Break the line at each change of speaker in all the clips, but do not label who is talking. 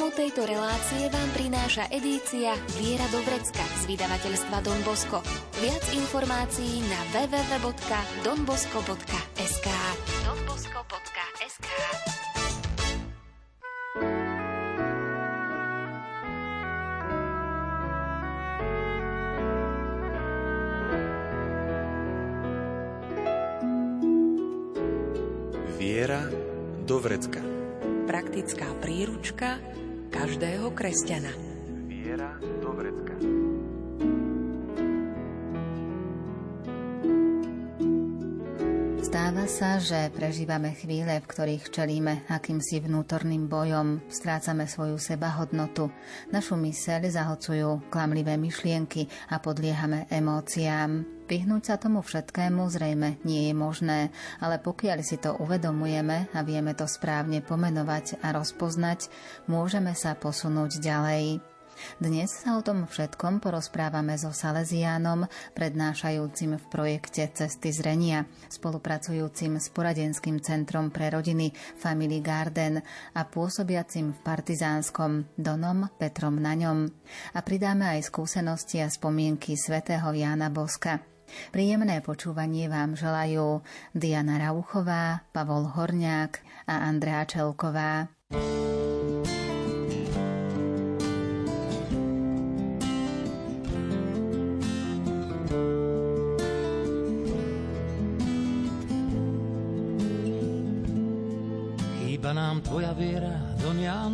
Programu tejto relácie vám prináša edícia Viera do Vrecka z vydavateľstva Don Bosco. Viac informácií na www.donbosco.sk
že prežívame chvíle, v ktorých čelíme akýmsi vnútorným bojom, strácame svoju sebahodnotu, našu myseľ zahocujú klamlivé myšlienky a podliehame emóciám. Vyhnúť sa tomu všetkému zrejme nie je možné, ale pokiaľ si to uvedomujeme a vieme to správne pomenovať a rozpoznať, môžeme sa posunúť ďalej. Dnes sa o tom všetkom porozprávame so Salesiánom, prednášajúcim v projekte Cesty zrenia, spolupracujúcim s poradenským centrom pre rodiny Family Garden a pôsobiacim v Partizánskom Donom Petrom na ňom. A pridáme aj skúsenosti a spomienky svätého Jána Boska. Príjemné počúvanie vám želajú Diana Rauchová, Pavol Horňák a Andrea Čelková.
Chýba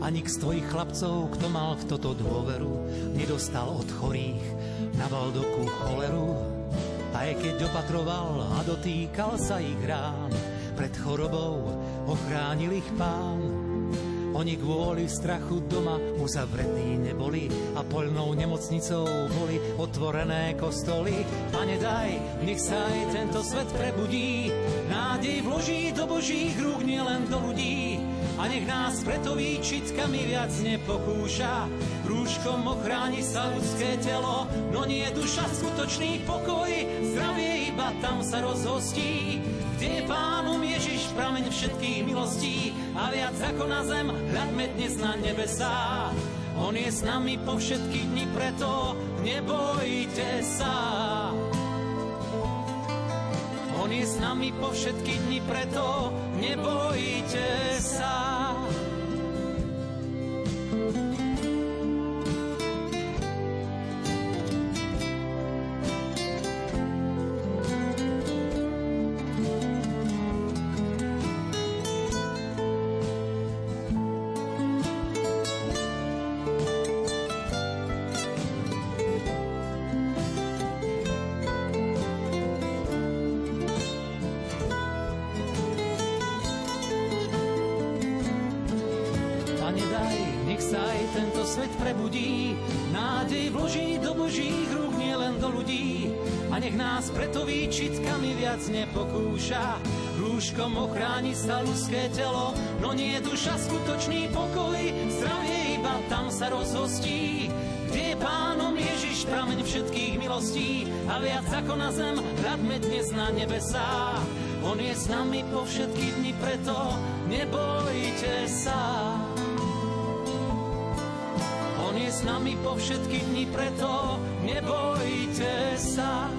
A nik z tvojich chlapcov, kto mal v toto dôveru, nedostal od chorých na Valdoku choleru. Aj keď opatroval a dotýkal sa ich rán, pred chorobou ochránil ich pán. Oni kvôli strachu doma uzavretí neboli a poľnou nemocnicou boli otvorené kostoly. Pane daj, nech sa aj tento svet prebudí, nádej vloží do božích rúk, nielen do ľudí. A nech nás preto výčitkami viac nepokúša, rúškom ochráni sa ľudské telo, no nie duša skutočný pokoj, zdravie iba tam sa rozhostí. Kde je pánom Ježiš, prameň všetkých milostí a viac ako na zem, hľadme dnes na nebesá. On je s nami po všetky dni, preto nebojte sa. On je s nami po všetky dni, preto nebojte sa. Rúškom ochráni sa ľudské telo, no nie duša skutočný pokoj, zdravie iba tam sa rozhostí. Kde je pánom Ježiš, prameň všetkých milostí a viac ako na zem, hľadme dnes na nebesá. On je s nami po všetky dni, preto nebojte sa. On je s nami po všetky dni, preto nebojte sa.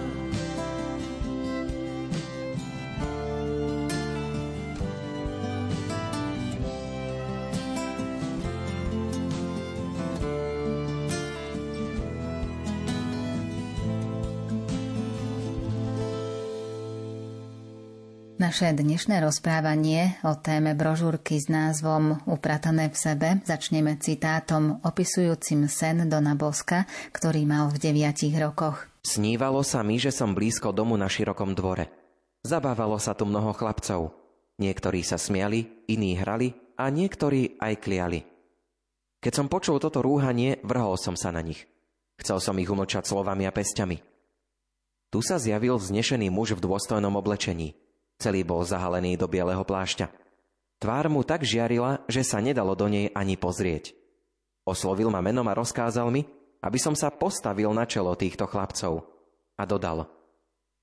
Naše dnešné rozprávanie o téme brožúrky s názvom Upratané v sebe začneme citátom opisujúcim sen Dona Boska, ktorý mal v deviatich rokoch.
Snívalo sa mi, že som blízko domu na širokom dvore. Zabávalo sa tu mnoho chlapcov. Niektorí sa smiali, iní hrali a niektorí aj kliali. Keď som počul toto rúhanie, vrhol som sa na nich. Chcel som ich umlčať slovami a pestiami. Tu sa zjavil vznešený muž v dôstojnom oblečení – Celý bol zahalený do bieleho plášťa. Tvár mu tak žiarila, že sa nedalo do nej ani pozrieť. Oslovil ma menom a rozkázal mi, aby som sa postavil na čelo týchto chlapcov. A dodal,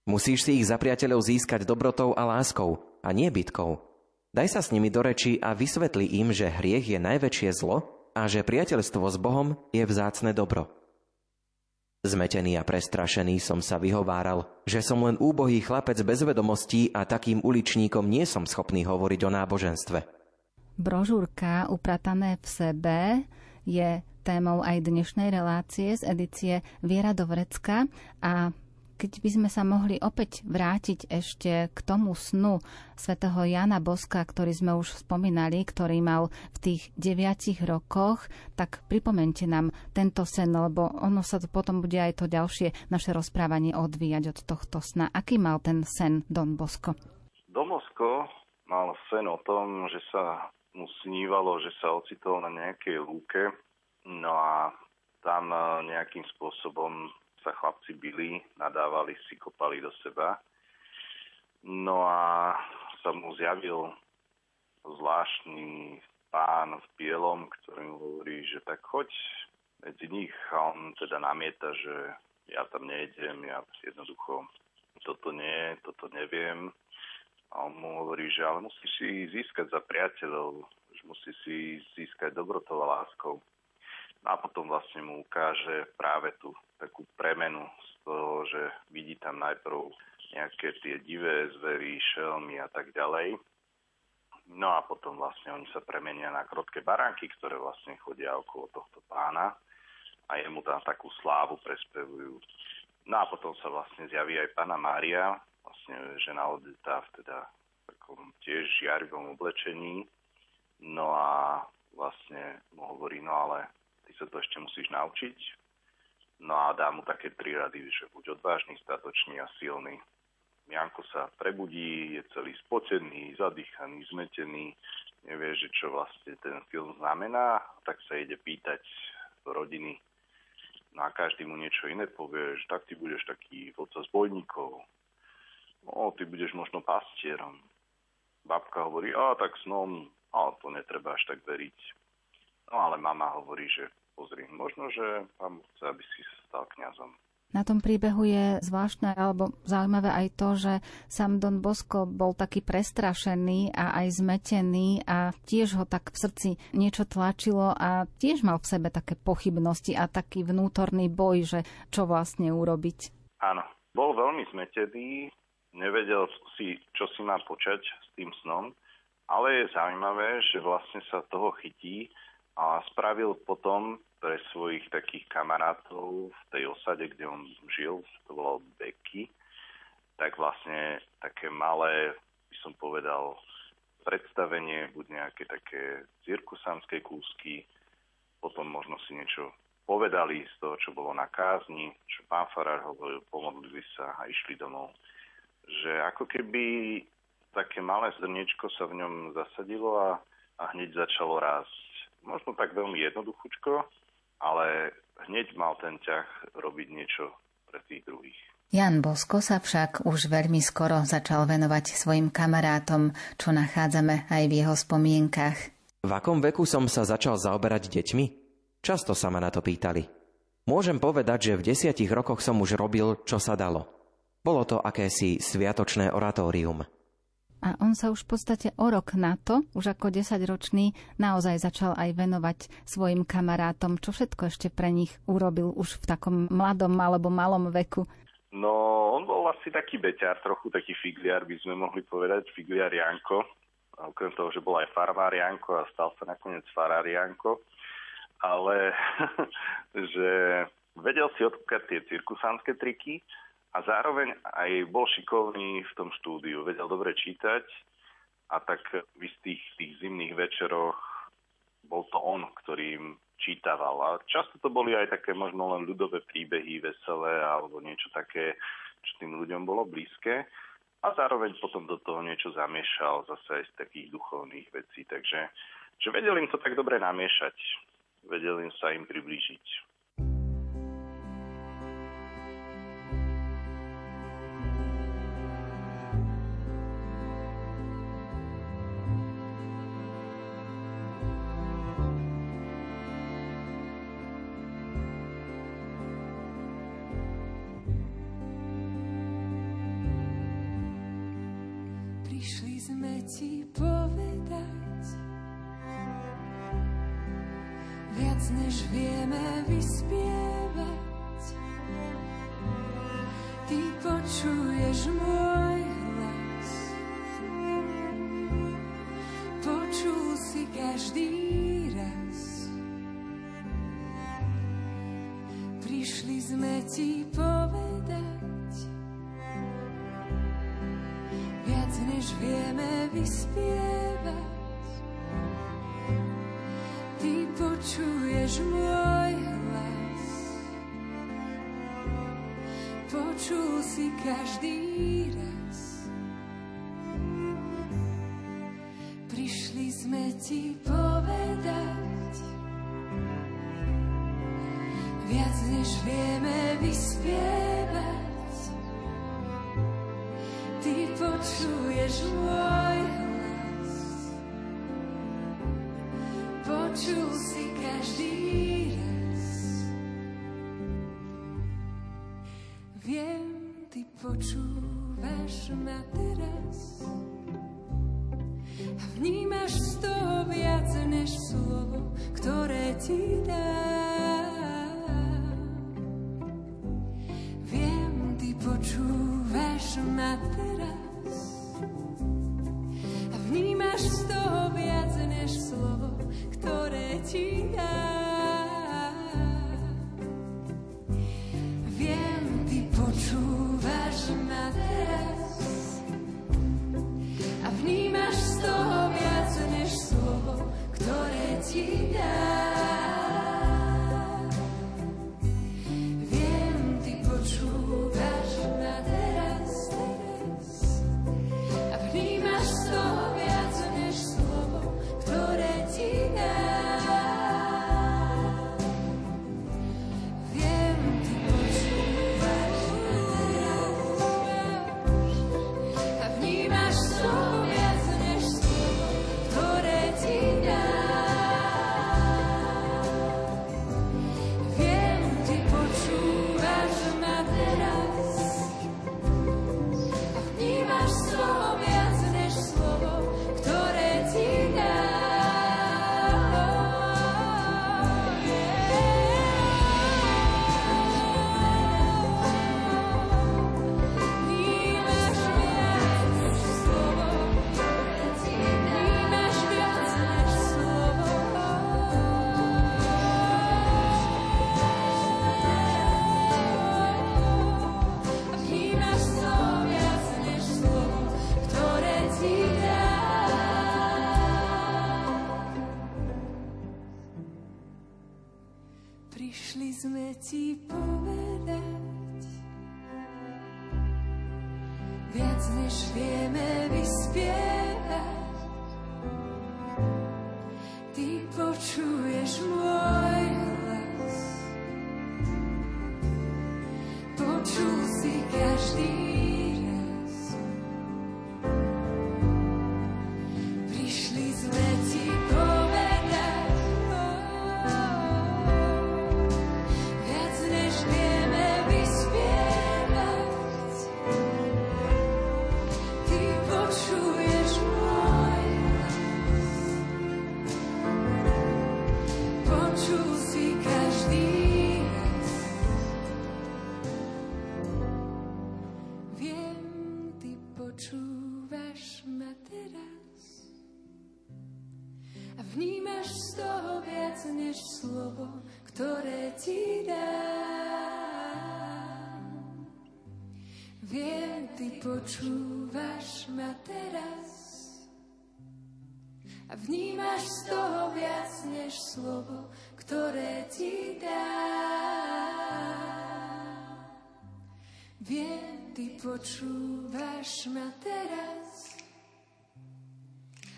musíš si ich za priateľov získať dobrotou a láskou, a nie bytkou. Daj sa s nimi do reči a vysvetli im, že hriech je najväčšie zlo a že priateľstvo s Bohom je vzácne dobro. Zmetený a prestrašený som sa vyhováral, že som len úbohý chlapec bez vedomostí a takým uličníkom nie som schopný hovoriť o náboženstve.
Brožúrka upratané v sebe je témou aj dnešnej relácie z edície Viera do Vrecka a keď by sme sa mohli opäť vrátiť ešte k tomu snu svätého Jana Boska, ktorý sme už spomínali, ktorý mal v tých deviatich rokoch, tak pripomente nám tento sen, lebo ono sa to potom bude aj to ďalšie naše rozprávanie odvíjať od tohto sna. Aký mal ten sen Don Bosko?
Don Bosko mal sen o tom, že sa mu snívalo, že sa ocitol na nejakej lúke, no a tam nejakým spôsobom sa chlapci byli, nadávali si, kopali do seba. No a sa mu zjavil zvláštny pán v bielom, ktorý mu hovorí, že tak choď medzi nich a on teda namieta, že ja tam nejdem, ja jednoducho toto nie, toto neviem. A on mu hovorí, že ale musíš si získať za priateľov, že musí si získať dobrotou a láskou. No a potom vlastne mu ukáže práve tú takú premenu z toho, že vidí tam najprv nejaké tie divé zvery, šelmy a tak ďalej. No a potom vlastne oni sa premenia na krotké baránky, ktoré vlastne chodia okolo tohto pána a jemu tam takú slávu prespevujú. No a potom sa vlastne zjaví aj pána Mária, vlastne žena odetá v teda takom tiež žiarivom oblečení. No a vlastne mu hovorí, no ale sa to ešte musíš naučiť. No a dá mu také tri rady, že buď odvážny, statočný a silný. Janko sa prebudí, je celý spotený, zadýchaný, zmetený, nevie, že čo vlastne ten film znamená, tak sa ide pýtať rodiny. No a každý mu niečo iné povie, že tak ty budeš taký vodca zbojníkov. No, ty budeš možno pastierom. Babka hovorí, a tak snom, a to netreba až tak veriť. No ale mama hovorí, že pozri, možno, že pán chce, aby si sa stal kňazom.
Na tom príbehu je zvláštne alebo zaujímavé aj to, že sám Don Bosco bol taký prestrašený a aj zmetený a tiež ho tak v srdci niečo tlačilo a tiež mal v sebe také pochybnosti a taký vnútorný boj, že čo vlastne urobiť.
Áno, bol veľmi zmetený, nevedel si, čo si má počať s tým snom, ale je zaujímavé, že vlastne sa toho chytí a spravil potom pre svojich takých kamarátov v tej osade, kde on žil, to bolo Beky, tak vlastne také malé, by som povedal, predstavenie, buď nejaké také cirkusanské kúsky, potom možno si niečo povedali z toho, čo bolo na kázni, čo pán Farár hovoril, pomodlili sa a išli domov. Že ako keby také malé zrniečko sa v ňom zasadilo a, a hneď začalo rásť možno tak veľmi jednoduchúčko, ale hneď mal ten ťah robiť niečo pre tých druhých.
Jan Bosko sa však už veľmi skoro začal venovať svojim kamarátom, čo nachádzame aj v jeho spomienkach.
V akom veku som sa začal zaoberať deťmi? Často sa ma na to pýtali. Môžem povedať, že v desiatich rokoch som už robil, čo sa dalo. Bolo to akési sviatočné oratórium.
A on sa už v podstate o rok na to, už ako desaťročný, naozaj začal aj venovať svojim kamarátom, čo všetko ešte pre nich urobil už v takom mladom alebo malom veku.
No, on bol asi taký beťar, trochu taký figliar, by sme mohli povedať, figliar Janko. A okrem toho, že bol aj farmár Janko a stal sa nakoniec farár Janko. Ale že vedel si odkúkať tie cirkusánske triky, a zároveň aj bol šikovný v tom štúdiu, vedel dobre čítať a tak v istých tých zimných večeroch bol to on, ktorým čítaval. A často to boli aj také možno len ľudové príbehy, veselé alebo niečo také, čo tým ľuďom bolo blízke. A zároveň potom do toho niečo zamiešal zase aj z takých duchovných vecí. Takže že vedel im to tak dobre namiešať. Vedel im sa im priblížiť.
Ti povedať viac než vieme vyspievať. Ty počuješ môj hlas, počul si každý raz. Prišli sme ti povedať než vieme vyspievať. Ty počuješ môj hlas, počul si každý raz. Prišli sme ti povedať, viac než vieme vyspievať. Počuješ môj hlas. Počul si každý raz. Viem, ty počúvaš ma teraz počúvaš ma teraz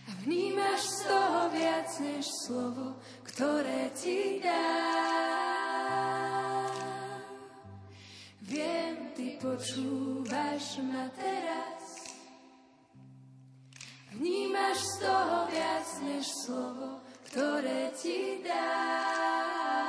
a vnímaš z toho viac než slovo, ktoré ti dá. Viem, ty počúvaš ma teraz. Vnímaš z toho viac než slovo, ktoré ti dá.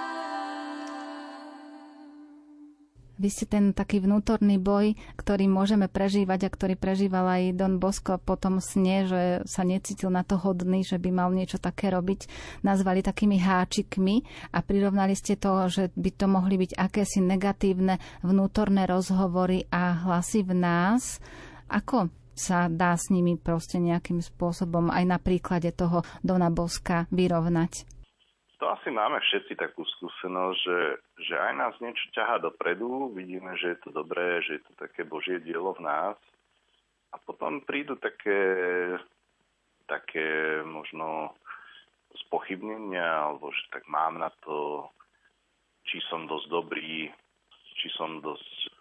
Vy ste ten taký vnútorný boj, ktorý môžeme prežívať a ktorý prežíval aj Don Bosco po tom sne, že sa necítil na to hodný, že by mal niečo také robiť, nazvali takými háčikmi a prirovnali ste to, že by to mohli byť akési negatívne vnútorné rozhovory a hlasy v nás. Ako sa dá s nimi proste nejakým spôsobom aj na príklade toho Dona Boska vyrovnať?
To asi máme všetci takú skúsenosť, že, že aj nás niečo ťaha dopredu, vidíme, že je to dobré, že je to také Božie dielo v nás a potom prídu také, také možno spochybnenia, alebo že tak mám na to, či som dosť dobrý, či som dosť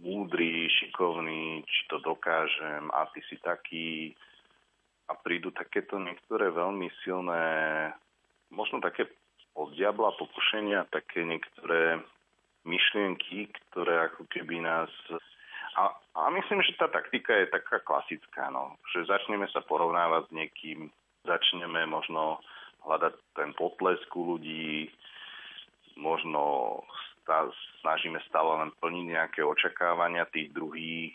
múdry, šikovný, či to dokážem a ty si taký. A prídu takéto niektoré veľmi silné možno také od diabla pokušenia, také niektoré myšlienky, ktoré ako keby nás... A, a myslím, že tá taktika je taká klasická, no. že začneme sa porovnávať s niekým, začneme možno hľadať ten potlesk u ľudí, možno snažíme stále len plniť nejaké očakávania tých druhých,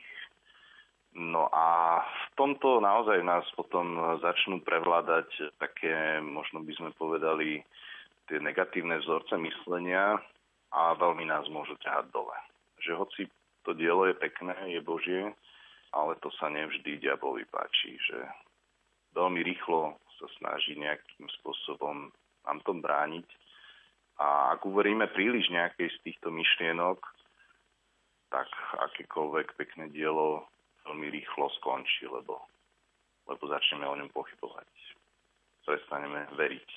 No a v tomto naozaj nás potom začnú prevládať také, možno by sme povedali, tie negatívne vzorce myslenia a veľmi nás môžu ťahať dole. Že hoci to dielo je pekné, je Božie, ale to sa nevždy diablovi páči, že veľmi rýchlo sa snaží nejakým spôsobom nám tom brániť. A ak uveríme príliš nejakej z týchto myšlienok, tak akékoľvek pekné dielo veľmi rýchlo skončí, lebo, lebo začneme o ňom pochybovať. Prestaneme veriť.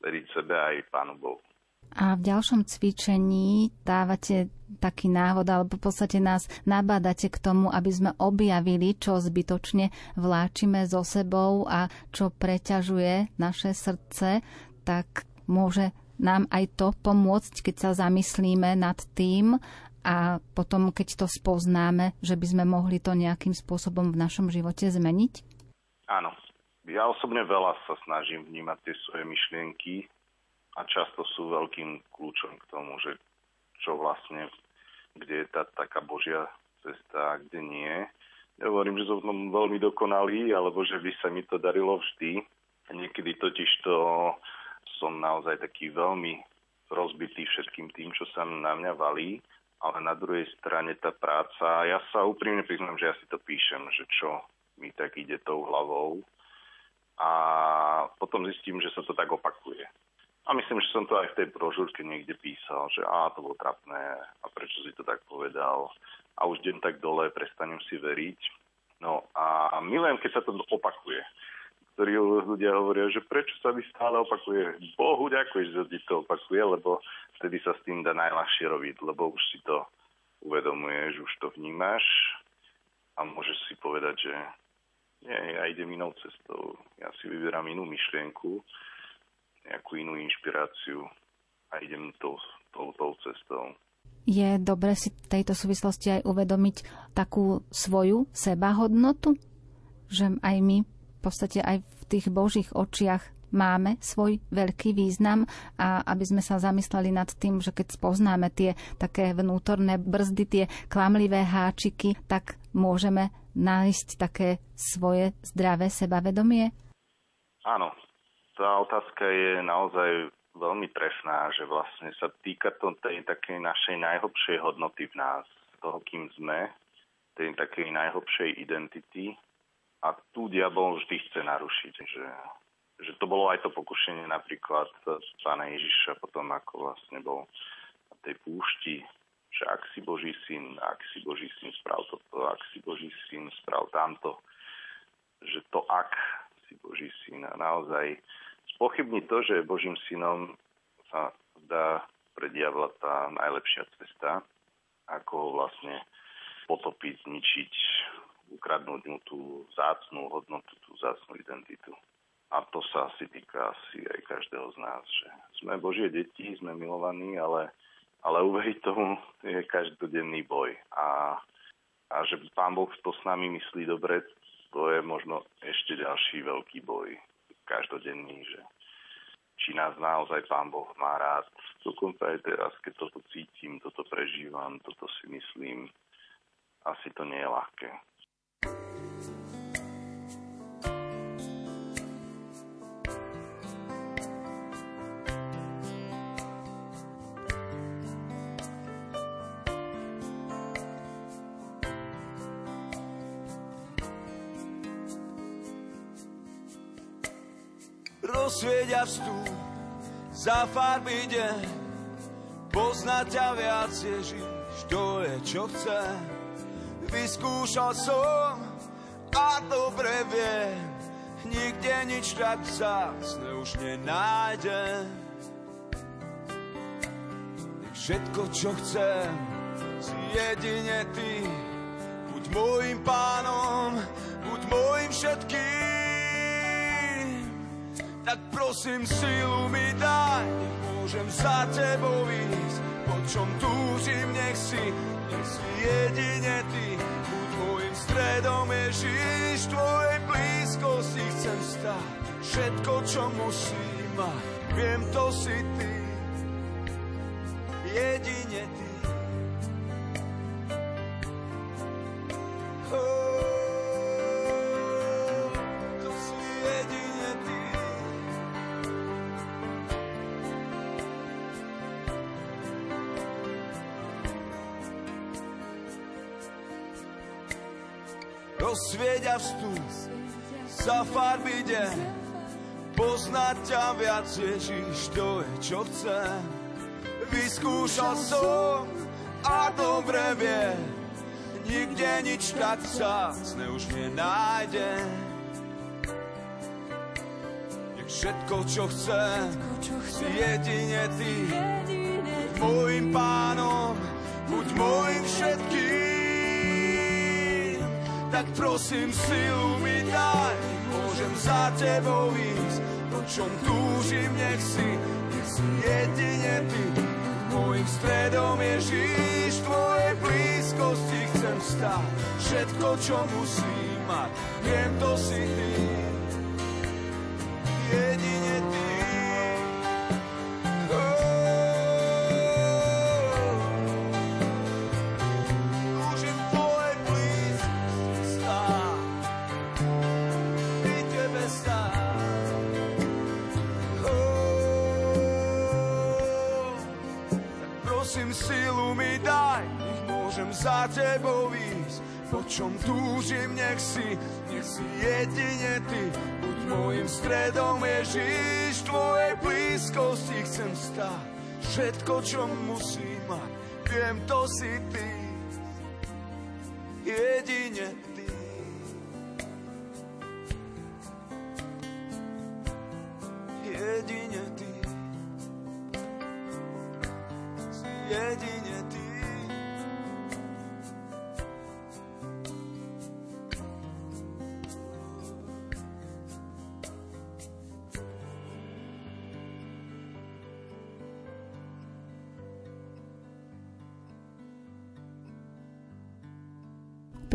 Veriť sebe aj Pánu Bohu.
A v ďalšom cvičení dávate taký návod, alebo v podstate nás nabádate k tomu, aby sme objavili, čo zbytočne vláčime so sebou a čo preťažuje naše srdce, tak môže nám aj to pomôcť, keď sa zamyslíme nad tým a potom, keď to spoznáme, že by sme mohli to nejakým spôsobom v našom živote zmeniť?
Áno. Ja osobne veľa sa snažím vnímať tie svoje myšlienky a často sú veľkým kľúčom k tomu, že čo vlastne, kde je tá taká Božia cesta a kde nie. Nehovorím, že som veľmi dokonalý, alebo že by sa mi to darilo vždy. Niekedy totiž to som naozaj taký veľmi rozbitý všetkým tým, čo sa na mňa valí ale na druhej strane tá práca, ja sa úprimne priznám, že ja si to píšem, že čo mi tak ide tou hlavou a potom zistím, že sa to tak opakuje. A myslím, že som to aj v tej brožúrke niekde písal, že á, to bolo trapné a prečo si to tak povedal. A už deň tak dole, prestanem si veriť. No a milujem, keď sa to opakuje ktorí ľudia hovoria, že prečo sa mi stále opakuje. Bohu ďakujem, že ti to opakuje, lebo vtedy sa s tým dá najľahšie robiť, lebo už si to uvedomuješ, už to vnímaš a môžeš si povedať, že nie, ja idem inou cestou. Ja si vyberám inú myšlienku, nejakú inú inšpiráciu a idem tou, tou, tou cestou.
Je dobre si v tejto súvislosti aj uvedomiť takú svoju sebahodnotu? Že aj my podstate aj v tých Božích očiach máme svoj veľký význam a aby sme sa zamysleli nad tým, že keď spoznáme tie také vnútorné brzdy, tie klamlivé háčiky, tak môžeme nájsť také svoje zdravé sebavedomie?
Áno, tá otázka je naozaj veľmi trefná, že vlastne sa týka to tej takej našej najhlbšej hodnoty v nás, toho, kým sme, tej takej najhlbšej identity, a tu diabol vždy chce narušiť, že, že to bolo aj to pokušenie napríklad pána Ježiša potom, ako vlastne bol na tej púšti, že ak si Boží syn, ak si Boží syn, sprav toto, ak si Boží syn, sprav tamto. Že to ak si Boží syn. A naozaj spochybniť to, že Božím synom sa dá pre diabla tá najlepšia cesta, ako ho vlastne potopiť, zničiť, ukradnúť mu tú zácnú hodnotu, tú zácnú identitu. A to sa asi týka asi aj každého z nás, že sme Božie deti, sme milovaní, ale, ale uveriť tomu je každodenný boj. A, a že Pán Boh to s nami myslí dobre, to je možno ešte ďalší veľký boj, každodenný, že či nás naozaj Pán Boh má rád. Dokonca aj teraz, keď toto cítim, toto prežívam, toto si myslím, asi to nie je ľahké.
Farby deň. Poznať ťa viac, Ježiš, to je čo chce. Vyskúšal som a dobre viem, nikde nič tak vzácne už nenájdem. Nech všetko, čo chcem, si jedine ty. Buď môjim pánom, buď môjim všetkým tak prosím silu mi daj, môžem za tebou ísť, po čom túžim, nech si, nech si jedine ty, buď môjim stredom Ježiš, tvojej blízkosti chcem stať, všetko, čo musím mať, viem, to si ty, jedine ty. Rozsvieť a vstúp za farby deň. Poznať ťa viac, Ježiš, to je, čo chcem. Vyskúšal som a dobre vie, nikde nič tak vzácne už nenájde. Nech všetko, čo chcem, si jedine ty, môjim pánom, buď môjim všetkým tak prosím silu mi daj, môžem za tebou ísť, po čom túžim, nech si, nech si jedine ty. Mojím stredom Ježíš, tvojej blízkosti chcem stať, všetko, čo musím mať, viem, to si ty. Jedine ty. Čom túžim, nech si, nech si jedine ty. Buď môjim stredom, Ježiš, tvojej blízkosti chcem stáť. Všetko, čo musím mať, viem, to si ty. Jedine ty. Jedine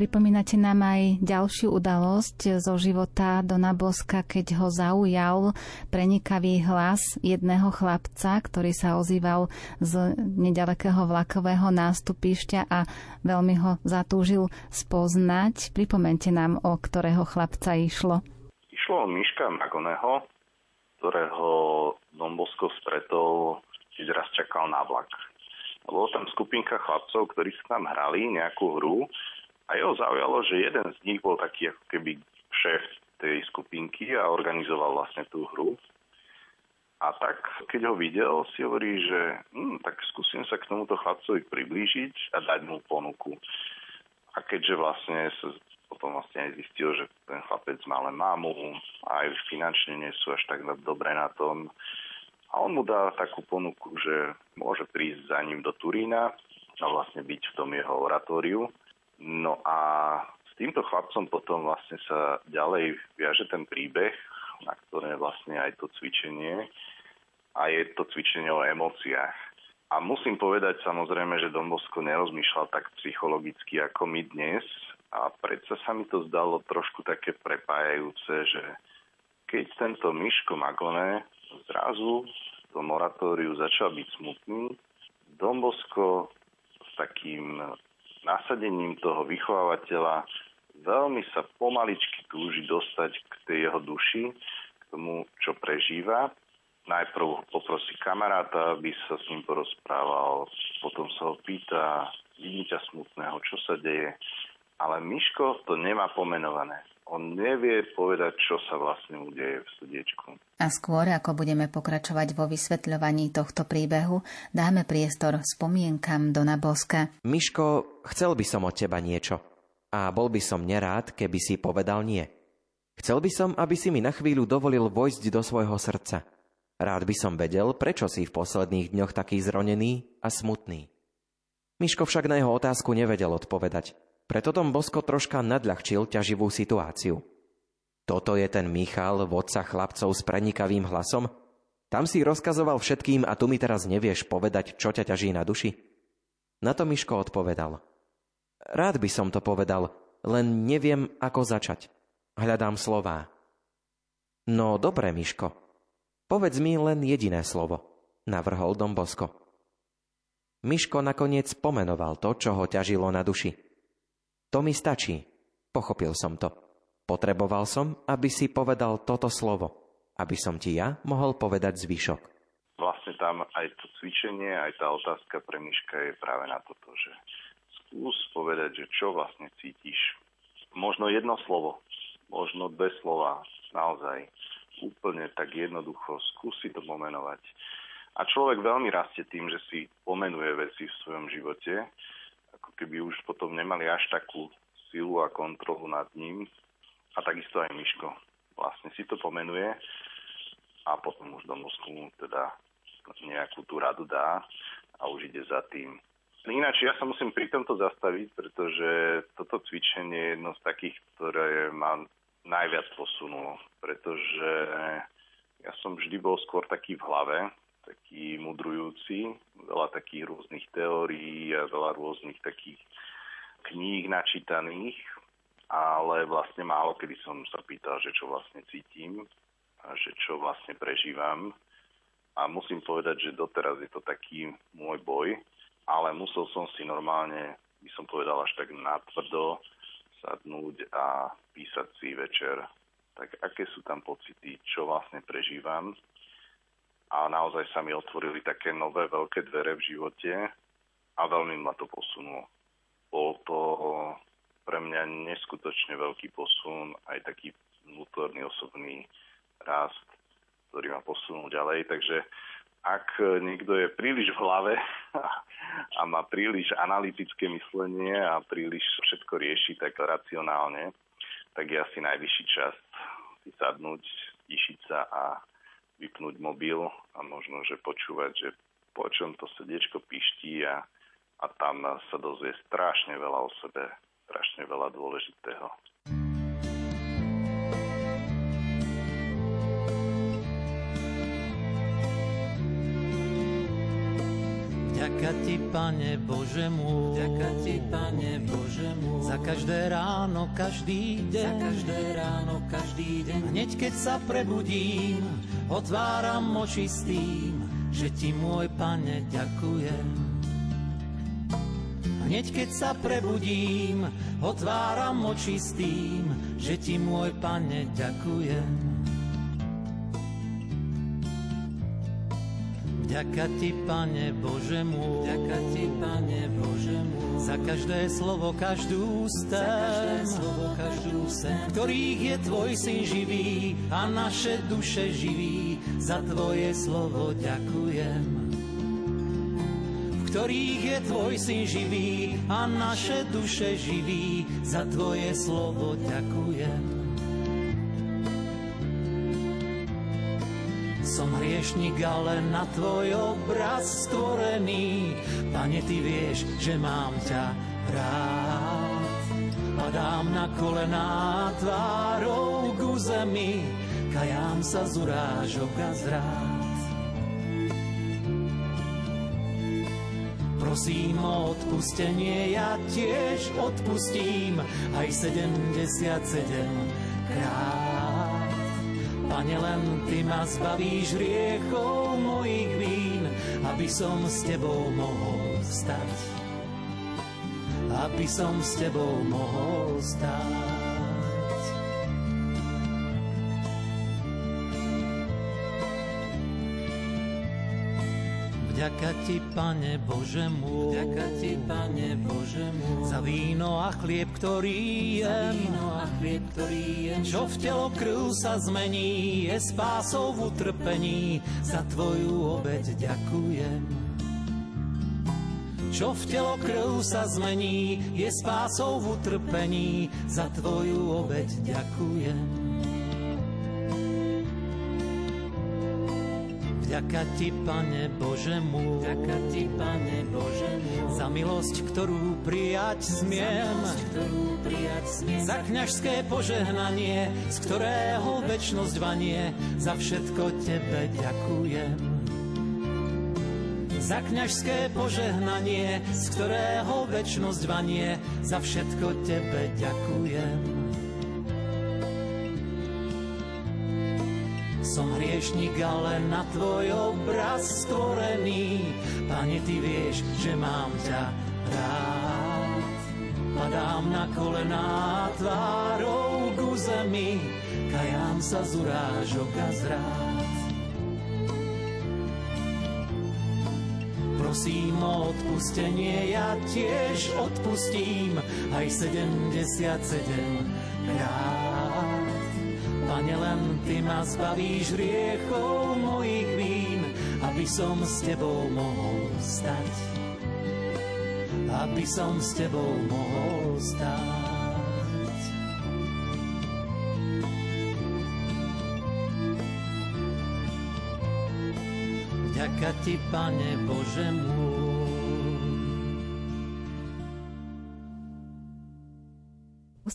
Pripomínate nám aj ďalšiu udalosť zo života Dona Boska, keď ho zaujal prenikavý hlas jedného chlapca, ktorý sa ozýval z nedalekého vlakového nástupišťa a veľmi ho zatúžil spoznať. Pripomente nám, o ktorého chlapca išlo.
Išlo o Miška Magoneho, ktorého Don Bosko stretol, keď raz čakal na vlak. Bolo tam skupinka chlapcov, ktorí sa tam hrali nejakú hru a jeho zaujalo, že jeden z nich bol taký ako keby šéf tej skupinky a organizoval vlastne tú hru. A tak, keď ho videl, si hovorí, že hm, tak skúsim sa k tomuto chlapcovi priblížiť a dať mu ponuku. A keďže vlastne sa potom vlastne aj zistil, že ten chlapec má len mámu a aj finančne nie sú až tak dobre na tom. A on mu dá takú ponuku, že môže prísť za ním do Turína a vlastne byť v tom jeho oratóriu. No a s týmto chlapcom potom vlastne sa ďalej viaže ten príbeh, na ktoré vlastne aj to cvičenie a je to cvičenie o emóciách. A musím povedať samozrejme, že Dombosko nerozmýšľal tak psychologicky ako my dnes a predsa sa mi to zdalo trošku také prepájajúce, že keď tento Miško Magone zrazu v tom moratóriu začal byť smutný, Dombosko s takým nasadením toho vychovávateľa veľmi sa pomaličky túži dostať k tej jeho duši, k tomu, čo prežíva najprv poprosí kamaráta, aby sa s ním porozprával, potom sa ho pýta, vidím ťa smutného, čo sa deje. Ale Miško to nemá pomenované. On nevie povedať, čo sa vlastne udeje v srdiečku.
A skôr, ako budeme pokračovať vo vysvetľovaní tohto príbehu, dáme priestor spomienkam do Naboska.
Miško, chcel by som od teba niečo. A bol by som nerád, keby si povedal nie. Chcel by som, aby si mi na chvíľu dovolil vojsť do svojho srdca. Rád by som vedel, prečo si v posledných dňoch taký zronený a smutný. Miško však na jeho otázku nevedel odpovedať, preto Tom Bosko troška nadľahčil ťaživú situáciu. Toto je ten Michal, vodca chlapcov s prenikavým hlasom? Tam si rozkazoval všetkým a tu mi teraz nevieš povedať, čo ťa ťaží na duši? Na to Miško odpovedal. Rád by som to povedal, len neviem, ako začať. Hľadám slová. No dobre, Miško, Povedz mi len jediné slovo, navrhol Dombosko. Miško nakoniec pomenoval to, čo ho ťažilo na duši. To mi stačí, pochopil som to. Potreboval som, aby si povedal toto slovo, aby som ti ja mohol povedať zvyšok.
Vlastne tam aj to cvičenie, aj tá otázka pre Miška je práve na toto, že skús povedať, že čo vlastne cítiš. Možno jedno slovo, možno dve slova, naozaj úplne tak jednoducho skúsi to pomenovať. A človek veľmi rastie tým, že si pomenuje veci v svojom živote, keby už potom nemali až takú silu a kontrolu nad ním. A takisto aj Miško vlastne si to pomenuje a potom už do mozku teda nejakú tú radu dá a už ide za tým. Ináč ja sa musím pri tomto zastaviť, pretože toto cvičenie je jedno z takých, ktoré má najviac posunulo, pretože ja som vždy bol skôr taký v hlave, taký mudrujúci, veľa takých rôznych teórií a veľa rôznych takých kníh načítaných, ale vlastne málo kedy som sa pýtal, že čo vlastne cítim a že čo vlastne prežívam. A musím povedať, že doteraz je to taký môj boj, ale musel som si normálne, by som povedal až tak natvrdo, sadnúť a písať si večer, tak aké sú tam pocity, čo vlastne prežívam. A naozaj sa mi otvorili také nové veľké dvere v živote a veľmi ma to posunulo. Bol to pre mňa neskutočne veľký posun, aj taký vnútorný osobný rast, ktorý ma posunul ďalej. Takže ak niekto je príliš v hlave a má príliš analytické myslenie a príliš všetko rieši tak racionálne, tak je asi najvyšší čas si sadnúť, tišiť sa a vypnúť mobil a možno, že počúvať, že po čom to srdiečko piští a, a tam sa dozvie strašne veľa o sebe, strašne veľa dôležitého.
Ti, Pane Bože môj,
ďaká ti, Pane Bože môj,
za každé ráno, každý deň,
za každé ráno, každý deň.
Hneď keď sa prebudím, otváram oči s tým, že ti môj Pane ďakujem. Hneď keď sa prebudím, otváram oči s tým, že ti môj Pane ďakujem. Vďaka ti, Pane Bože môj,
Vďaka ti, Pane Bože môj,
za každé slovo, každú
za každé
stem,
slovo, každú sen,
ktorých je tvoj syn živý a naše duše živí. Za tvoje slovo ďakujem. V ktorých je tvoj syn živý a naše duše živí. Za tvoje slovo ďakujem. Som hriešnik, ale na tvoj obraz stvorený. Pane, ty vieš, že mám ťa rád. Padám na kolená tvárou ku zemi, kajám sa z urážok a zrád. Prosím o odpustenie, ja tiež odpustím aj 77 krát. Pane, len Ty ma zbavíš riechov mojich vín, aby som s Tebou mohol stať. Aby som s Tebou mohol stať. Vďaka Ti, Pane Bože môj,
Vďaka ti, Pane Bože môj,
za víno a chlieb, ktorý jem,
víno a chlieb, ktorý jem,
čo v telo krv sa zmení, je spásou v utrpení, za Tvoju obeď ďakujem. Čo v telo krv sa zmení, je spásou v utrpení, za Tvoju obeď ďakujem. Vďaka Ti, Pane Bože môj,
Vďaka ti, Pane Bože môj,
za milosť, ktorú prijať smiem,
milosť, ktorú prijať smiem,
za kňažské požehnanie, z ktorého väčnosť vanie, za všetko Tebe ďakujem. Za kňažské požehnanie, z ktorého väčnosť vanie, za všetko Tebe ďakujem. Som hriešnik, ale na tvoj obraz stvorený. Pane, ty vieš, že mám ťa rád. Padám na kolená tvárou ku zemi, kajám sa z urážok a zrád. Prosím o odpustenie, ja tiež odpustím aj 77 krát. Pane, len Ty ma zbavíš riechov mojich vín, aby som s Tebou mohol stať. Aby som s Tebou mohol stať. Vďaka Ti, Pane Bože môj,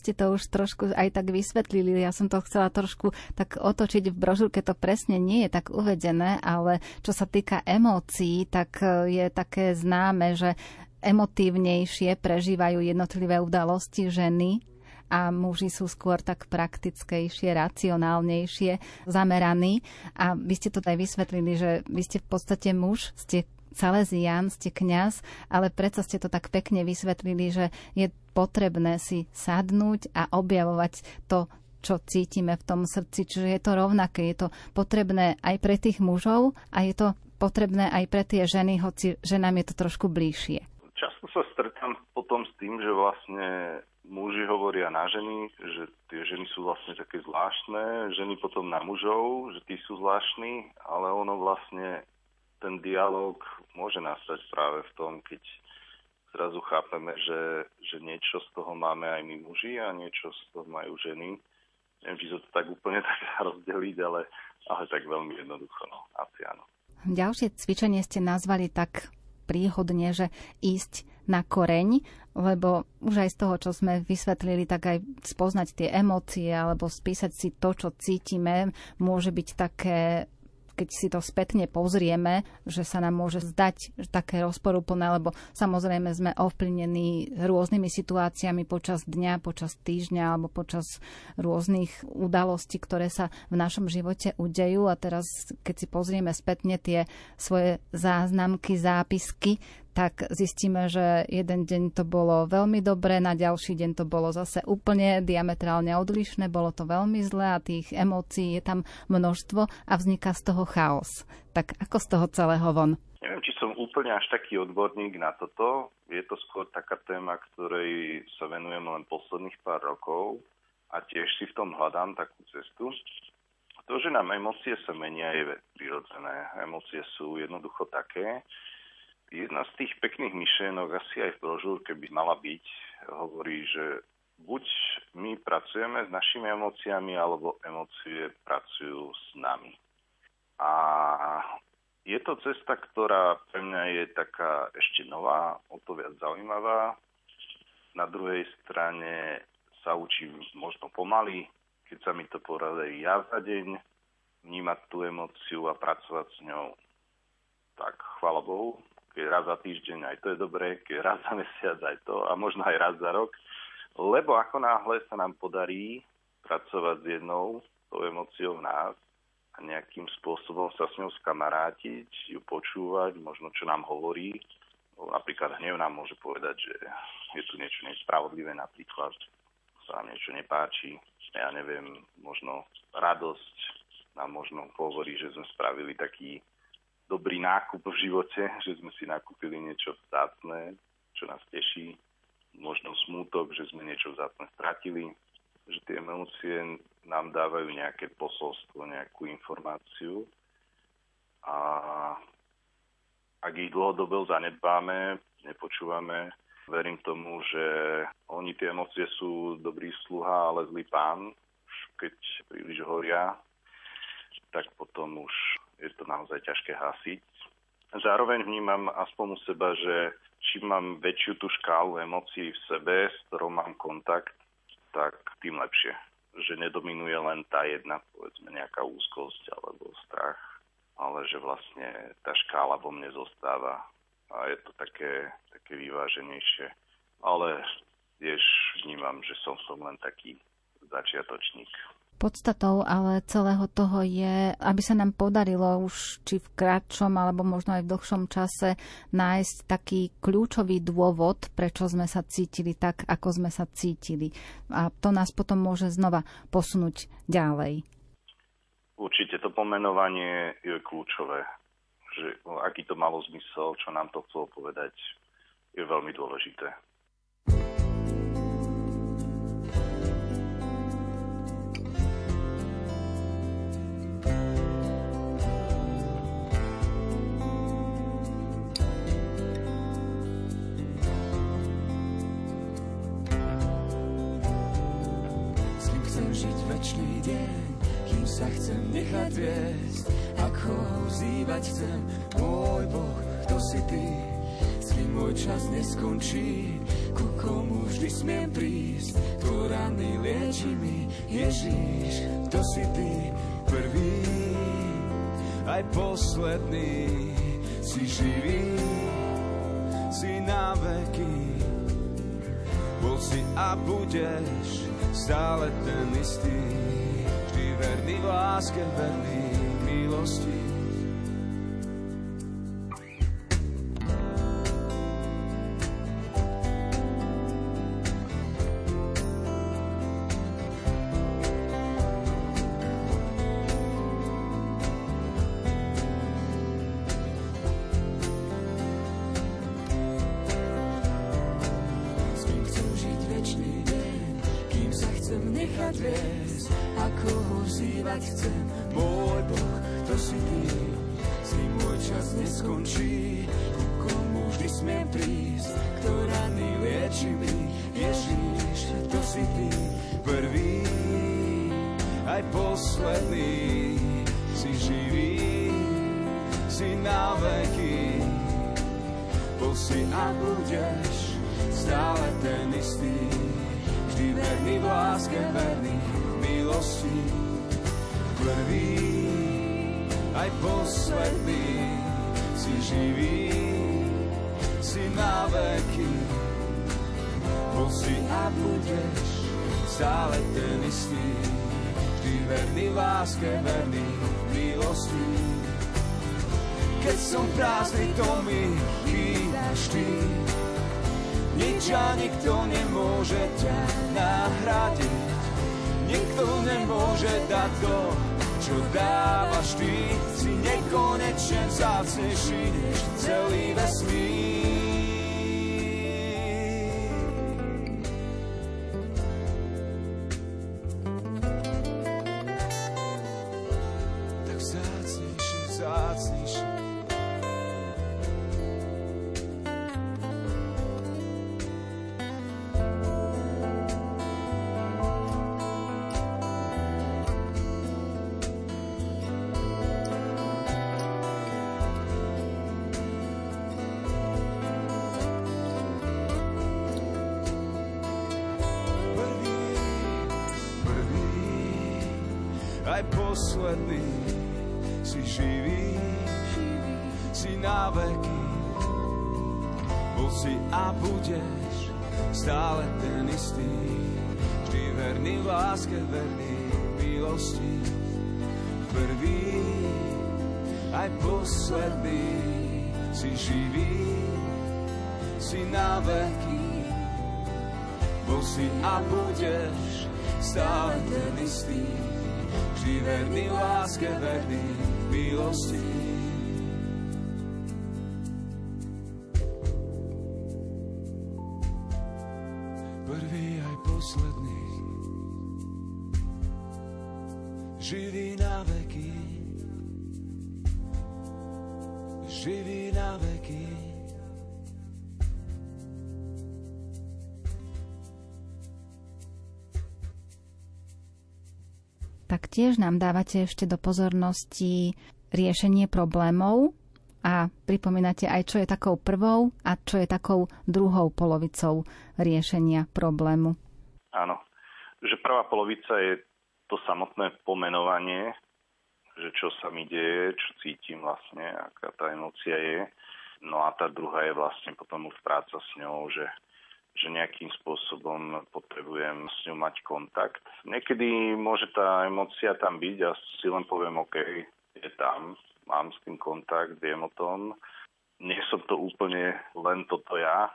ste to už trošku aj tak vysvetlili, ja som to chcela trošku tak otočiť v brožúrke, to presne nie je tak uvedené, ale čo sa týka emócií, tak e, je také známe, že emotívnejšie prežívajú jednotlivé udalosti ženy a muži sú skôr tak praktickejšie, racionálnejšie zameraní. A vy ste to aj vysvetlili, že vy ste v podstate muž, ste Salesián, ste kňaz, ale predsa ste to tak pekne vysvetlili, že je potrebné si sadnúť a objavovať to, čo cítime v tom srdci. Čiže je to rovnaké, je to potrebné aj pre tých mužov a je to potrebné aj pre tie ženy, hoci ženám je to trošku bližšie.
Často sa stretám potom s tým, že vlastne muži hovoria na ženy, že tie ženy sú vlastne také zvláštne, ženy potom na mužov, že tí sú zvláštni, ale ono vlastne ten dialog môže nastať práve v tom, keď zrazu chápeme, že, že niečo z toho máme aj my muži a niečo z toho majú ženy. Neviem, či sa to tak úplne tak rozdeliť, ale, ale tak veľmi jednoducho, no. Asi áno.
Ďalšie cvičenie ste nazvali tak príhodne, že ísť na koreň, lebo už aj z toho, čo sme vysvetlili, tak aj spoznať tie emócie alebo spísať si to, čo cítime, môže byť také keď si to spätne pozrieme, že sa nám môže zdať také rozporúplné, lebo samozrejme sme ovplyvnení rôznymi situáciami počas dňa, počas týždňa alebo počas rôznych udalostí, ktoré sa v našom živote udejú. A teraz, keď si pozrieme spätne tie svoje záznamky, zápisky, tak zistíme, že jeden deň to bolo veľmi dobré, na ďalší deň to bolo zase úplne diametrálne odlišné, bolo to veľmi zlé a tých emócií je tam množstvo a vzniká z toho chaos. Tak ako z toho celého von?
Neviem, či som úplne až taký odborník na toto. Je to skôr taká téma, ktorej sa venujem len posledných pár rokov a tiež si v tom hľadám takú cestu. To, že nám emócie sa menia, je prirodzené. Emócie sú jednoducho také, Jedna z tých pekných myšlienok asi aj v brožúrke by mala byť, hovorí, že buď my pracujeme s našimi emóciami, alebo emócie pracujú s nami. A je to cesta, ktorá pre mňa je taká ešte nová, o to viac zaujímavá. Na druhej strane sa učím možno pomaly, keď sa mi to poradí ja za deň, vnímať tú emóciu a pracovať s ňou. Tak, chvála Bohu, keď raz za týždeň, aj to je dobré, keď raz za mesiac, aj to a možno aj raz za rok. Lebo ako náhle sa nám podarí pracovať s jednou tou emóciou v nás a nejakým spôsobom sa s ňou skamarátiť, ju počúvať, možno čo nám hovorí, napríklad hnev nám môže povedať, že je tu niečo nespravodlivé, napríklad sa nám niečo nepáči, ja neviem, možno radosť nám možno hovorí, že sme spravili taký dobrý nákup v živote, že sme si nakúpili niečo vzácné, čo nás teší, možno smútok, že sme niečo vzácne stratili, že tie emócie nám dávajú nejaké posolstvo, nejakú informáciu. A ak ich dlhodobo zanedbáme, nepočúvame, verím tomu, že oni tie emócie sú dobrý sluha, ale zlý pán. Keď príliš horia, tak potom už je to naozaj ťažké hasiť. Zároveň vnímam aspoň u seba, že čím mám väčšiu tú škálu emócií v sebe, s ktorou mám kontakt, tak tým lepšie. Že nedominuje len tá jedna, povedzme, nejaká úzkosť alebo strach, ale že vlastne tá škála vo mne zostáva a je to také, také vyváženejšie. Ale tiež vnímam, že som som len taký začiatočník.
Podstatou ale celého toho je, aby sa nám podarilo už či v kratšom alebo možno aj v dlhšom čase nájsť taký kľúčový dôvod, prečo sme sa cítili tak, ako sme sa cítili. A to nás potom môže znova posunúť ďalej.
Určite to pomenovanie je kľúčové. Že, aký to malo zmysel, čo nám to chcelo povedať, je veľmi dôležité.
Neskončí, ku komu vždy smiem prísť. Tvoj rany lieči mi, Ježíš, kto si ty? Prvý, aj posledný, si živý, si na veky. Bol si a budeš stále ten istý verný v láske, verný milosti. si a budeš stále ten istý. Vždy verný v láske, verný v milosti. Prvý aj posledný si živý, si na veky. Bol si a budeš stále ten istý. Vždy verný v láske, verný v milosti keď som prázdny, to mi chýbaš ty. Nič a nikto nemôže ťa nahradiť, nikto nemôže dať to, čo dávaš ty. Si nekonečne vzácnejší než celý vesmír. Na veky. Bol si a budeš stále ten istý vždy verný láske, verný milosti.
Tak tiež nám dávate ešte do pozornosti riešenie problémov a pripomínate aj, čo je takou prvou a čo je takou druhou polovicou riešenia problému.
Áno, že prvá polovica je to samotné pomenovanie, že čo sa mi deje, čo cítim vlastne, aká tá emócia je. No a tá druhá je vlastne potom už práca s ňou, že že nejakým spôsobom potrebujem s ňou mať kontakt. Niekedy môže tá emocia tam byť a si len poviem, OK, je tam, mám s tým kontakt, viem o tom. Nie som to úplne len toto ja,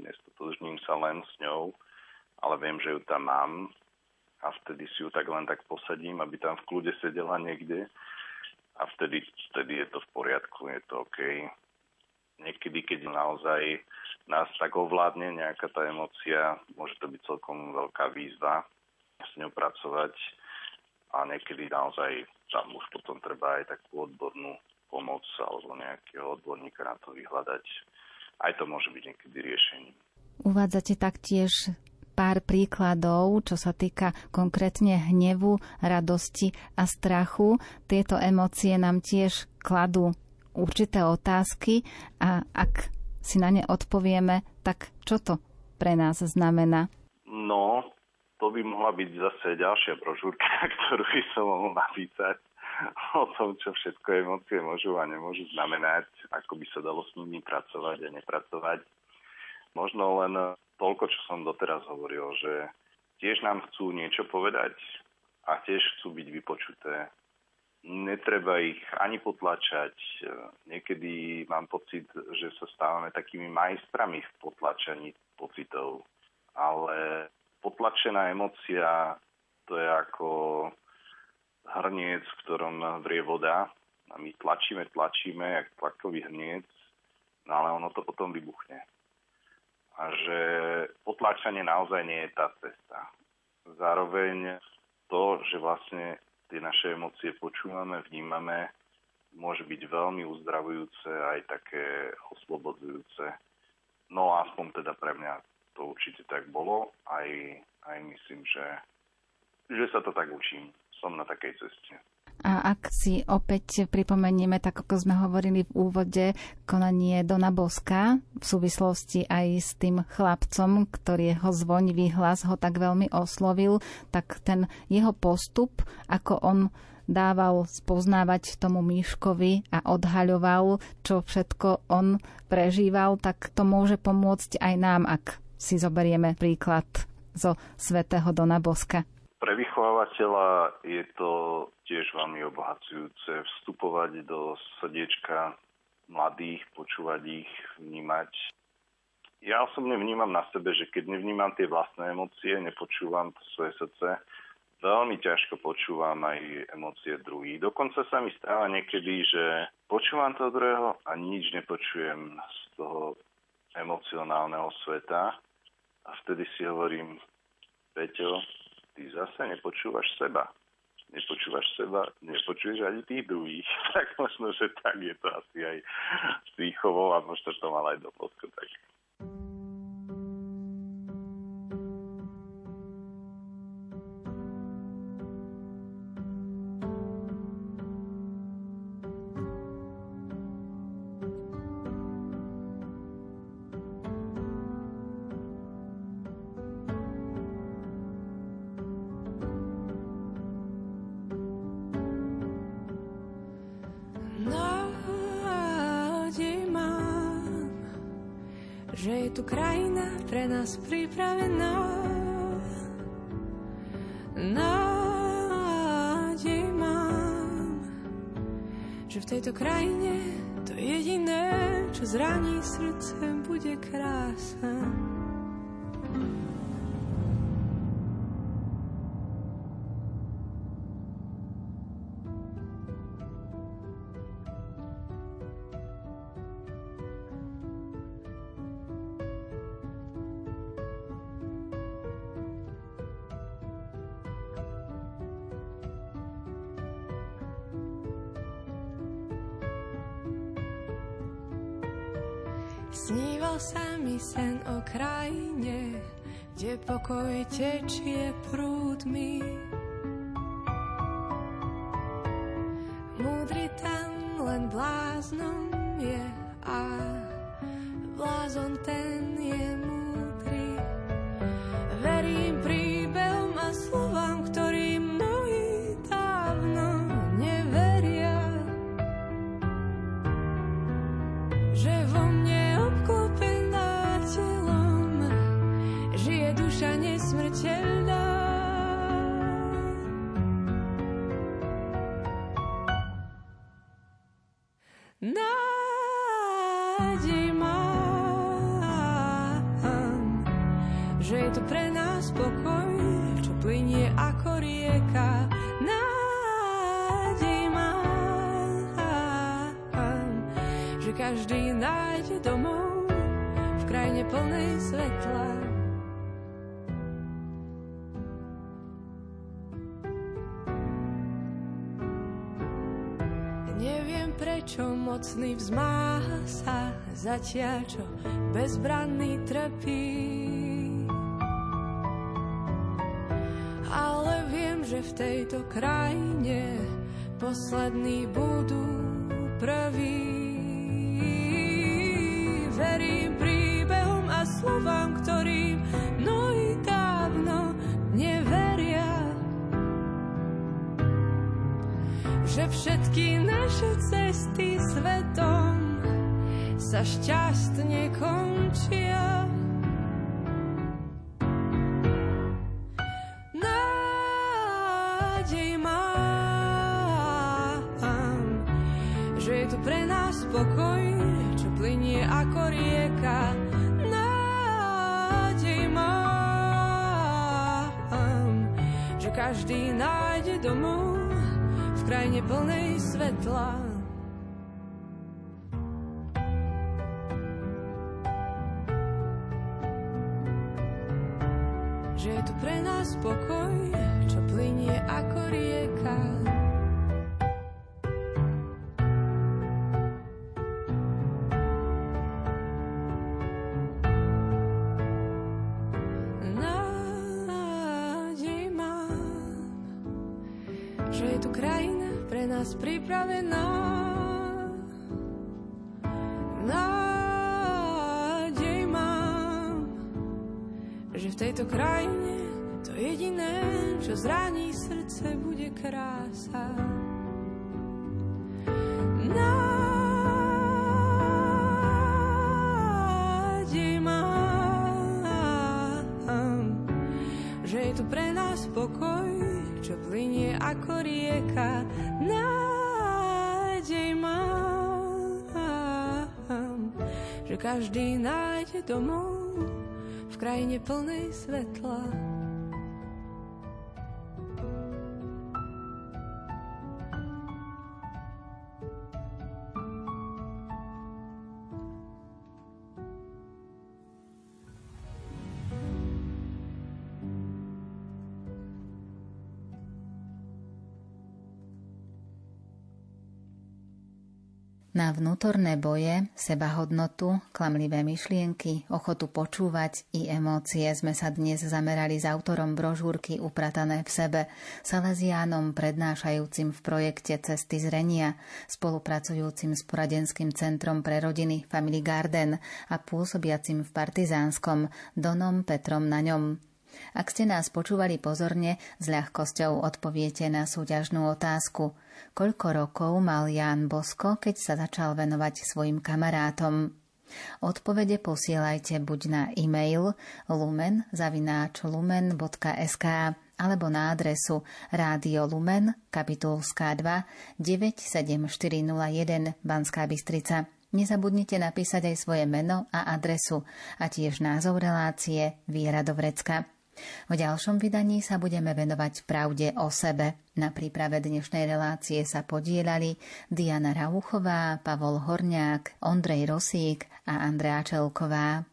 nestotožním sa len s ňou, ale viem, že ju tam mám a vtedy si ju tak len tak posadím, aby tam v kľude sedela niekde a vtedy, vtedy je to v poriadku, je to OK. Niekedy, keď naozaj nás tak ovládne nejaká tá emocia, môže to byť celkom veľká výzva s ňou pracovať a niekedy naozaj tam už potom treba aj takú odbornú pomoc alebo nejakého odborníka na to vyhľadať. Aj to môže byť niekedy riešením.
Uvádzate taktiež pár príkladov, čo sa týka konkrétne hnevu, radosti a strachu. Tieto emócie nám tiež kladú určité otázky a ak si na ne odpovieme, tak čo to pre nás znamená?
No, to by mohla byť zase ďalšia brožúrka, ktorú by som mohol napísať o tom, čo všetko emócie môžu a nemôžu znamenať, ako by sa dalo s nimi pracovať a nepracovať. Možno len toľko, čo som doteraz hovoril, že tiež nám chcú niečo povedať a tiež chcú byť vypočuté netreba ich ani potlačať. Niekedy mám pocit, že sa stávame takými majstrami v potlačaní pocitov. Ale potlačená emocia to je ako hrniec, v ktorom vrie voda. A my tlačíme, tlačíme, jak tlakový hrniec, no ale ono to potom vybuchne. A že potlačanie naozaj nie je tá cesta. Zároveň to, že vlastne tie naše emócie počúvame, vnímame, môže byť veľmi uzdravujúce, aj také oslobodzujúce. No aspoň teda pre mňa to určite tak bolo, aj, aj myslím, že, že sa to tak učím. Som na takej ceste.
A ak si opäť pripomenieme, tak ako sme hovorili v úvode, konanie Dona Boska v súvislosti aj s tým chlapcom, ktorý jeho zvonivý hlas ho tak veľmi oslovil, tak ten jeho postup, ako on dával spoznávať tomu Míškovi a odhaľoval, čo všetko on prežíval, tak to môže pomôcť aj nám, ak si zoberieme príklad zo svätého Dona Boska.
Pre vychovávateľa je to tiež veľmi obohacujúce vstupovať do srdiečka mladých, počúvať ich, vnímať. Ja osobne vnímam na sebe, že keď nevnímam tie vlastné emócie, nepočúvam to svoje srdce, veľmi ťažko počúvam aj emócie druhých. Dokonca sa mi stáva niekedy, že počúvam toho druhého a nič nepočujem z toho emocionálneho sveta a vtedy si hovorím, Peťo, ty zase nepočúvaš seba nepočúvaš seba, nepočuješ ani tých druhých. tak možno, že tak je to asi aj s výchovou a možno to mal aj do
tu sen o krajine, kde pokoj tečie prúdmi. Múdry tam len bláznom je a blázon ten je
zatiaľ čo bezbranný trpí. Ale viem, že v tejto krajine poslední budú prví. Verím príbehom a slovám, ktorým mnohí dávno neveria. Že všetky naše cesty svetom sa šťastne končia. Nádej mám, že je tu pre nás pokoj, čo plinie ako rieka. Nádej mám, že každý nájde domov v krajine plnej svetla. Pokoj, čo plinie ako rieka. Nádej mám, pre nás pripravená. Nádej mám, že v tejto krajine jediné, čo zraní srdce, bude krása. Nádej mám, že je tu pre nás pokoj, čo plinie ako rieka. Nádej mám, že každý nájde domov v krajine plnej svetla.
Na vnútorné boje, sebahodnotu, klamlivé myšlienky, ochotu počúvať i emócie sme sa dnes zamerali s autorom brožúrky Upratané v sebe, Salesiánom prednášajúcim v projekte Cesty zrenia, spolupracujúcim s poradenským centrom pre rodiny Family Garden a pôsobiacim v Partizánskom Donom Petrom na ňom. Ak ste nás počúvali pozorne, s ľahkosťou odpoviete na súťažnú otázku – koľko rokov mal Ján Bosko, keď sa začal venovať svojim kamarátom. Odpovede posielajte buď na e-mail lumen.lumen.sk alebo na adresu Rádio Lumen, kapitulská 2, 97401 Banská Bystrica. Nezabudnite napísať aj svoje meno a adresu a tiež názov relácie Viera do vrecka. V ďalšom vydaní sa budeme venovať pravde o sebe. Na príprave dnešnej relácie sa podielali Diana Rauchová, Pavol Horniák, Ondrej Rosík a Andrea Čelková.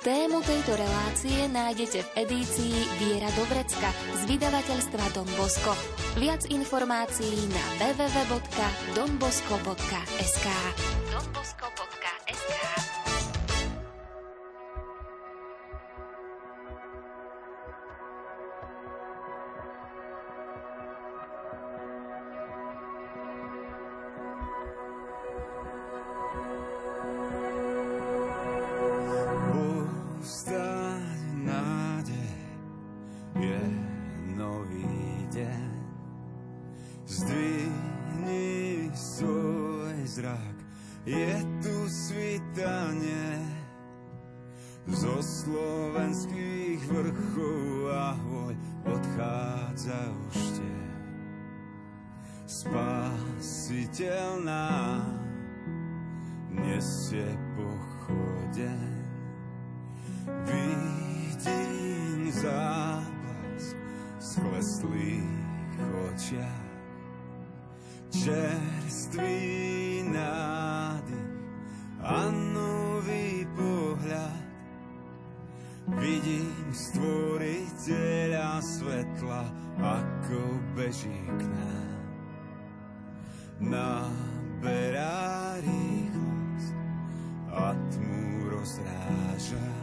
Tému tejto relácie nájdete v edícii Viera Dobrecka z vydavateľstva Don Bosco. Viac informácií na www.donbosco.sk Vidím záblask skleslých očiach, čerstvý nádych a nový pohľad. Vidím stvoriteľa svetla, ako beží k nám. Naberá rýchlosť a tmu rozráža.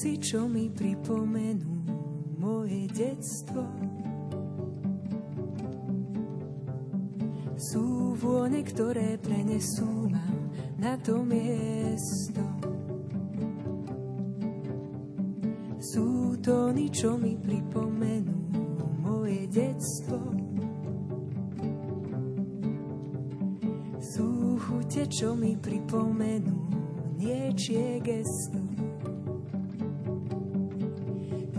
Veci, čo mi pripomenú moje detstvo. Sú vône, ktoré prenesú ma na to miesto. Sú tóny, čo mi pripomenú moje detstvo. Sú chute, čo mi pripomenú niečie gesto.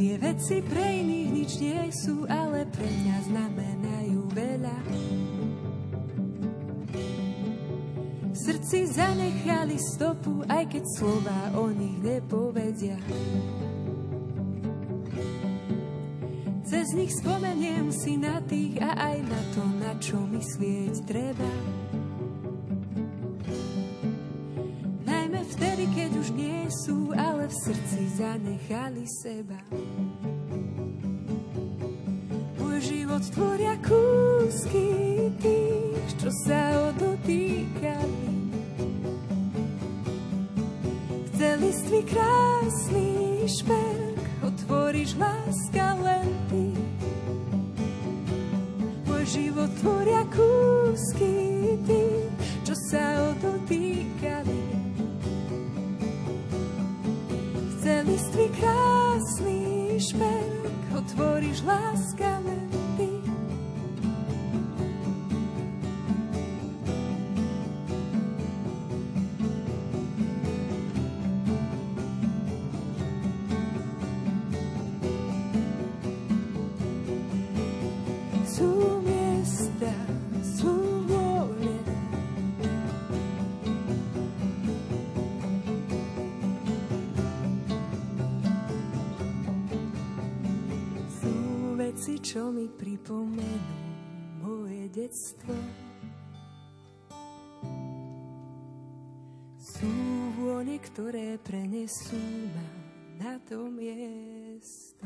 Tie veci pre iných nič nie sú, ale pre mňa znamenajú veľa. V srdci zanechali stopu, aj keď slova o nich nepovedia. Cez nich spomeniem si na tých a aj na to, na čo myslieť treba. Najmä vtedy, keď už nie sú, ale v srdci zanechali seba. Život tvoria kúsky tých, čo sa odotýkali. Chceli stvý krásny šperk, otvoríš láska len ty. Môj život tvoria kúsky pripomenú moje detstvo. Sú vône, ktoré prenesú ma na to miesto.